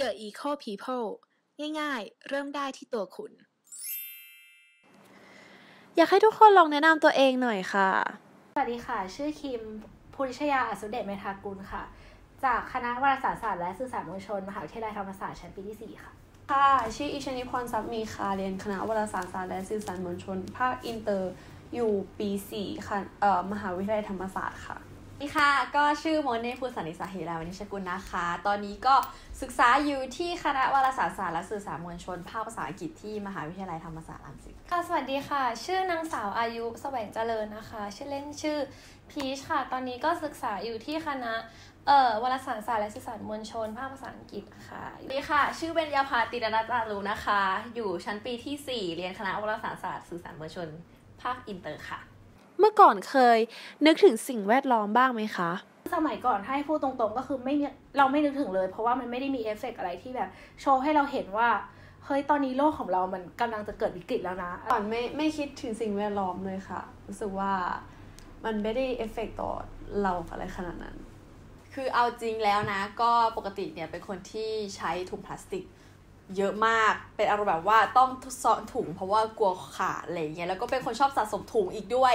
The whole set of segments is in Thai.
The Eco People ง่ายๆ เริ่มได้ที่ตัวคุณ อยากให้ทุกคนลองแนะนำตัวเองหน่อยค่ะ สวัสดีค่ะ ชื่อคิมภูริชยาอสุเดชเมธากุลค่ะ จากคณะวารสารศาสตร์และสื่อสารมวลชน มหาวิทยาลัยธรรมศาสตร์ชั้นปีที่ 4 ค่ะ ค่ะ ชื่ออิชนิพรทรัพย์มีค่ะเรียนคณะวารสารศาสตร์และสื่อสารมวลชน ภาคอินเตอร์อยู่ปี 4 ค่ะเอ่อมหาวิทยาลัยธรรมศาสตร์ค่ะ สวัสดีค่ะ ก็ชื่อโมเน่ภูสันนิสาหิราวนิชกุลนะคะ ตอนนี้ก็ศึกษาอยู่ที่คณะวารสารศาสตร์และสื่อสารมวลชนภาคภาษาอังกฤษที่มหาวิทยาลัยธรรมศาสตร์รังสิตค่ะสวัสดีค่ะ ชื่อนางสาวอายุแสวงเจริญนะคะ ชื่อเล่นชื่อพีชค่ะ ตอนนี้ก็ศึกษาอยู่ที่คณะเอ่อวารสารศาสตร์และสื่อสารมวลชน ภาคภาษาอังกฤษค่ะสวัสดีค่ะ ชื่อเบญญาภาติรนัตตารูนะคะ อยู่ชั้นปีที่ 4 เรียนคณะวารสารศาสตร์สื่อสารมวลชน ภาคอินเตอร์ค่ะ เมื่อก่อนเคยนึกถึงสิ่งแวดล้อมบ้างไหมคะ สมัยก่อนถ้าให้พูดตรงๆก็คือไม่มีเราไม่นึกถึงเลย เพราะว่ามันไม่ได้มีเอฟเฟกต์อะไรที่แบบโชว์ให้เราเห็นว่าเฮ้ยตอนนี้โลกของเรามันกำลังจะเกิดวิกฤตแล้วนะ ก่อนไม่ไม่คิดถึงสิ่งแวดล้อมเลยค่ะ รู้สึกว่ามันไม่ได้เอฟเฟกต่อเราอะไรขนาดนั้น คือเอาจริงแล้วนะ ก็ปกติเนี่ยเป็นคนที่ใช้ถุงพลาสติก เยอะมากเป็นอารมณ์แบบว่าต้องซ่อนถุง เพราะว่ากลัวขาดอะไรอย่างเงี้ยแล้วก็เป็นคนชอบสะสมถุงอีกด้วย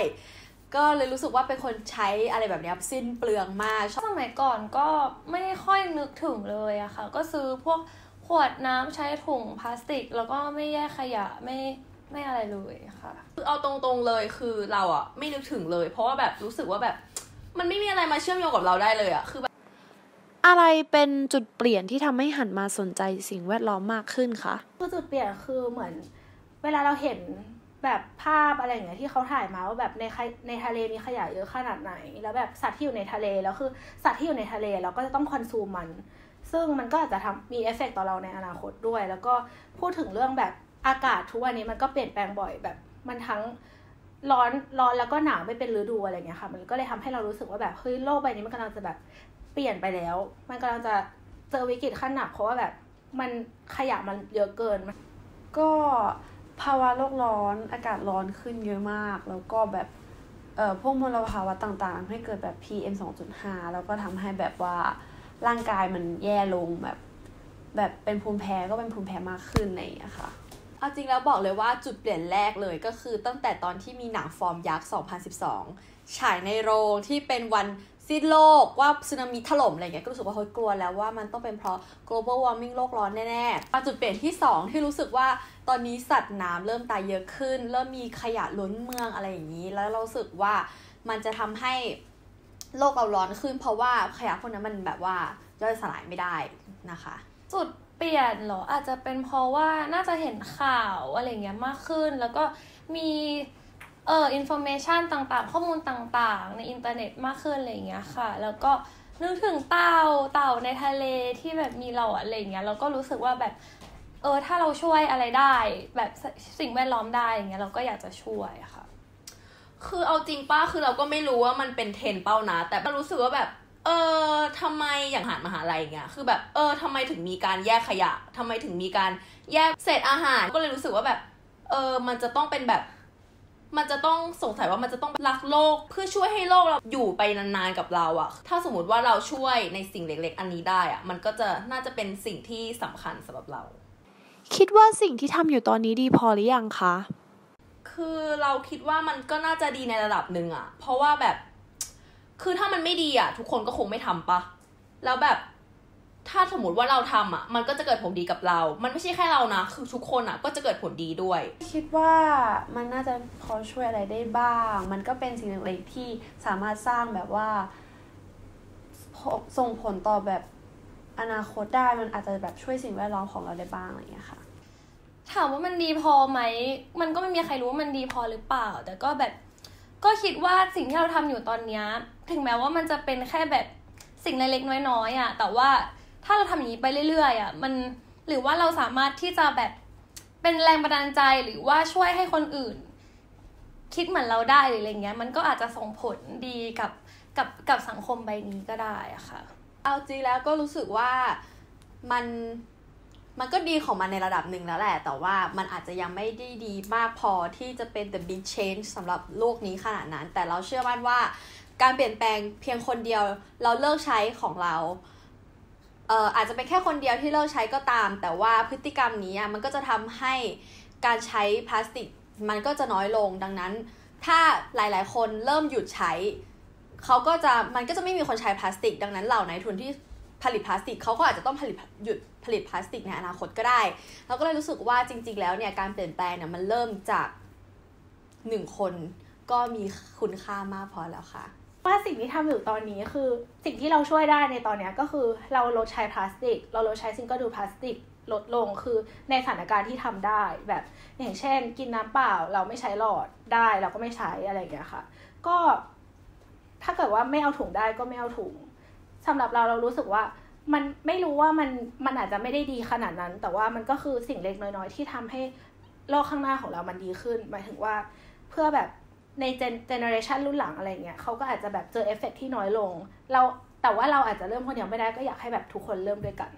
ก็เลยรู้สึกว่าเป็นคนใช้อะไรแบบเนี้ยสิ้นเปลืองมากชอบสมัยก่อนก็ไม่ค่อยนึกถึงเลยอะค่ะ ก็ซื้อพวกขวดน้ำใช้ถุงพลาสติก แล้วก็ไม่แยกขยะไม่ไม่อะไรเลยค่ะ คือเอาตรงๆเลยคือเราอะไม่นึกถึงเลย เพราะว่าแบบรู้สึกว่าแบบ มันไม่มีอะไรมาเชื่อมโยงกับเราได้เลยอะคือแบบ อะไรเป็นจุดเปลี่ยนที่ทำให้หันมาสนใจสิ่งแวดล้อมมากขึ้นคะคือจุดเปลี่ยนคือเหมือน เวลาเราเห็นแบบภาพอะไรอย่างเงี้ยที่เขาถ่ายมาว่าแบบในในทะเลมีขยะเยอะขนาดไหน แล้วแบบสัตว์ที่อยู่ในทะเลแล้วคือสัตว์ที่อยู่ในทะเลเราก็จะต้องคอนซูมมัน ซึ่งมันก็อาจจะทำมีเอฟเฟกต่อเราในอนาคตด้วย แล้วก็พูดถึงเรื่องแบบอากาศทุกวันนี้มันก็เปลี่ยนแปลงบ่อยแบบมันทั้งร้อนร้อนแล้วก็หนาวไม่เป็นฤดูอะไรเงี้ยค่ะ มันก็เลยทำให้เรารู้สึกว่าแบบเฮ้ยโลกใบนี้มันกำลังจะแบบ เปลี่ยนไปแล้ว มันกำลังจะเจอวิกฤตขั้นหนักเพราะว่าแบบมันขยะมันเยอะเกิน ก็ภาวะโลกร้อนอากาศร้อนขึ้นเยอะมาก แล้วก็แบบเอ่อพวกมลภาวะต่างๆทำให้เกิดแบบ PM 2.5 แล้วก็ทำให้แบบว่าร่างกายมันแย่ลงแบบ แบบเป็นภูมิแพ้ก็เป็นภูมิแพ้มากขึ้นอะไรอย่างเงี้ยค่ะเอาจริงแล้วบอกเลยว่าจุดเปลี่ยนแรกเลยก็คือตั้งแต่ตอนที่มีหนังฟอร์มยักษ์ 2012 ฉายในโรงที่เป็นวัน สิ้นโลกว่าสึนามิถล่มอะไรเงี้ยก็รู้สึกว่าเฮ้ยกลัวแล้วว่ามันต้องเป็นเพราะ global warming โลกร้อนแน่ๆมาจุดเปลี่ยนที่ 2 ที่รู้สึกว่าตอนนี้สัตว์น้ำเริ่มตายเยอะขึ้น เริ่มมีขยะล้นเมืองอะไรอย่างนี้ แล้วเราสึกว่ามันจะทำให้โลกเราร้อนขึ้น เพราะว่าขยะพวกนั้นมันแบบว่าย่อยสลายไม่ได้นะคะ จุดเปลี่ยนเหรออาจจะเป็นเพราะว่าน่าจะเห็นข่าวอะไรเงี้ยมากขึ้น แล้วก็มี เออ information ต่างๆ ข้อมูลต่างๆ ในอินเทอร์เน็ตมากขึ้นอะไรเงี้ยค่ะ แล้วก็นึกถึงเต่าเต่าในทะเลที่แบบมีเราอะไรเงี้ยเราก็รู้สึกว่าแบบเออถ้าเราช่วยอะไรได้ แบบสิ่งแวดล้อมได้อย่างเงี้ยเราก็อยากจะช่วยค่ะ คือเอาจริงปะคือเราก็ไม่รู้ว่ามันเป็นเทรนด์เปล่านะ แต่มันรู้สึกว่าแบบ เออทำไมอย่างทางมหาลัยเงี้ยคือแบบเออทำไมถึงมีการแยกขยะทำไมถึงมีการแยกเศษอาหาร ก็เลยรู้สึกว่าแบบ เออมันจะต้องเป็นแบบ มันจะต้องสงสัยว่ามันจะต้องรักโลกเพื่อช่วยให้โลกเราอยู่ไปนานๆกับเราอะถ้าสมมติว่าเราช่วยในสิ่งเล็กๆ อันนี้ได้อะมันก็จะน่าจะเป็นสิ่งที่สำคัญสำหรับเรา คิดว่าสิ่งที่ทำอยู่ตอนนี้ดีพอหรือยังคะ คือเราคิดว่ามันก็น่าจะดีในระดับหนึ่งอะเพราะว่าแบบ คือถ้ามันไม่ดีอะทุกคนก็คงไม่ทำปะแล้วแบบ ถ้าสมมติว่าเราทำอะมันก็จะเกิดผลดีกับเรา มันไม่ใช่แค่เรานะ คือทุกคนอะก็จะเกิดผลดีด้วย คิดว่ามันน่าจะพอช่วยอะไรได้บ้าง มันก็เป็นสิ่งเล็กๆที่สามารถสร้างแบบว่า ส่งผลต่อแบบอนาคตได้ มันอาจจะแบบช่วยสิ่งแวดล้อมของเราได้บ้างอะไรอย่างเงี้ยค่ะ ถามว่ามันดีพอไหม มันก็ไม่มีใครรู้ว่ามันดีพอหรือเปล่า แต่ก็แบบ ก็คิดว่าสิ่งที่เราทำอยู่ตอนเนี้ย ถึงแม้ว่ามันจะเป็นแค่แบบสิ่งเล็กๆน้อยๆอะ แต่ว่า ถ้าเราทำอย่างนี้ไปเรื่อยๆอะมันหรือว่าเราสามารถที่จะแบบเป็นแรงบันดาลใจหรือว่าช่วยให้คนอื่น คิดเหมือนเราได้หรืออะไรเงี้ย มันก็อาจจะส่งผลดีกับกับกับสังคมใบนี้ก็ได้อะค่ะ เอาจริงแล้วก็รู้สึกว่ามันมันก็ดีของมันในระดับหนึ่งแล้วแหละ แต่ว่ามันอาจจะยังไม่ได้ดีมากพอที่จะเป็น the big change สำหรับโลกนี้ขนาดนั้น แต่เราเชื่อมั่นว่า การเปลี่ยนแปลงเพียงคนเดียวเราเลิกใช้ของเรา เอ่ออาจจะเป็นแค่คนเดียวที่เลิกใช้ก็ตาม แต่ว่าพฤติกรรมนี้มันก็จะทำให้การใช้พลาสติกมันก็จะน้อยลงดังนั้น ถ้าหลายๆ คนเริ่มหยุดใช้เขาก็จะมันก็จะไม่มีคนใช้พลาสติก ดังนั้นเหล่านายทุนที่ผลิตพลาสติกเขาก็อาจจะต้องผลิตหยุดผลิตพลาสติกในอนาคตก็ได้เราก็เลยรู้สึกว่าจริง ๆ แล้วเนี่ยการเปลี่ยนแปลงเนี่ยมันเริ่มจากหนึ่งคนก็มีคุณค่ามากพอแล้วค่ะ ว่าสิ่งที่ทำอยู่ตอนนี้คือสิ่งที่เราช่วยได้ในตอนนี้ก็คือเราลดใช้พลาสติก เราลดใช้ซิงเกิลดูพลาสติกลดลงคือในสถานการณ์ที่ทำได้แบบอย่างเช่น กินน้ำเปล่าเราไม่ใช้หลอดได้เราก็ไม่ใช้อะไรอย่างเงี้ยค่ะ ก็ถ้าเกิดว่าไม่เอาถุงได้ก็ไม่เอาถุงสำหรับเราเรารู้สึกว่ามันไม่รู้ว่ามันมันอาจจะไม่ได้ดีขนาดนั้น แต่ว่ามันก็คือสิ่งเล็กน้อยๆ ที่ทำให้โลกข้างหน้าของเรามันดีขึ้น หมายถึงว่าเพื่อแบบ ใน gen generation รุ่นหลังอะไรเงี้ยเขาก็อาจจะแบบเจอเอฟเฟกต์ที่น้อยลง เราแต่ว่าเราอาจจะเริ่มคนเดียวไม่ได้ก็อยากให้แบบทุกคนเริ่มด้วยกัน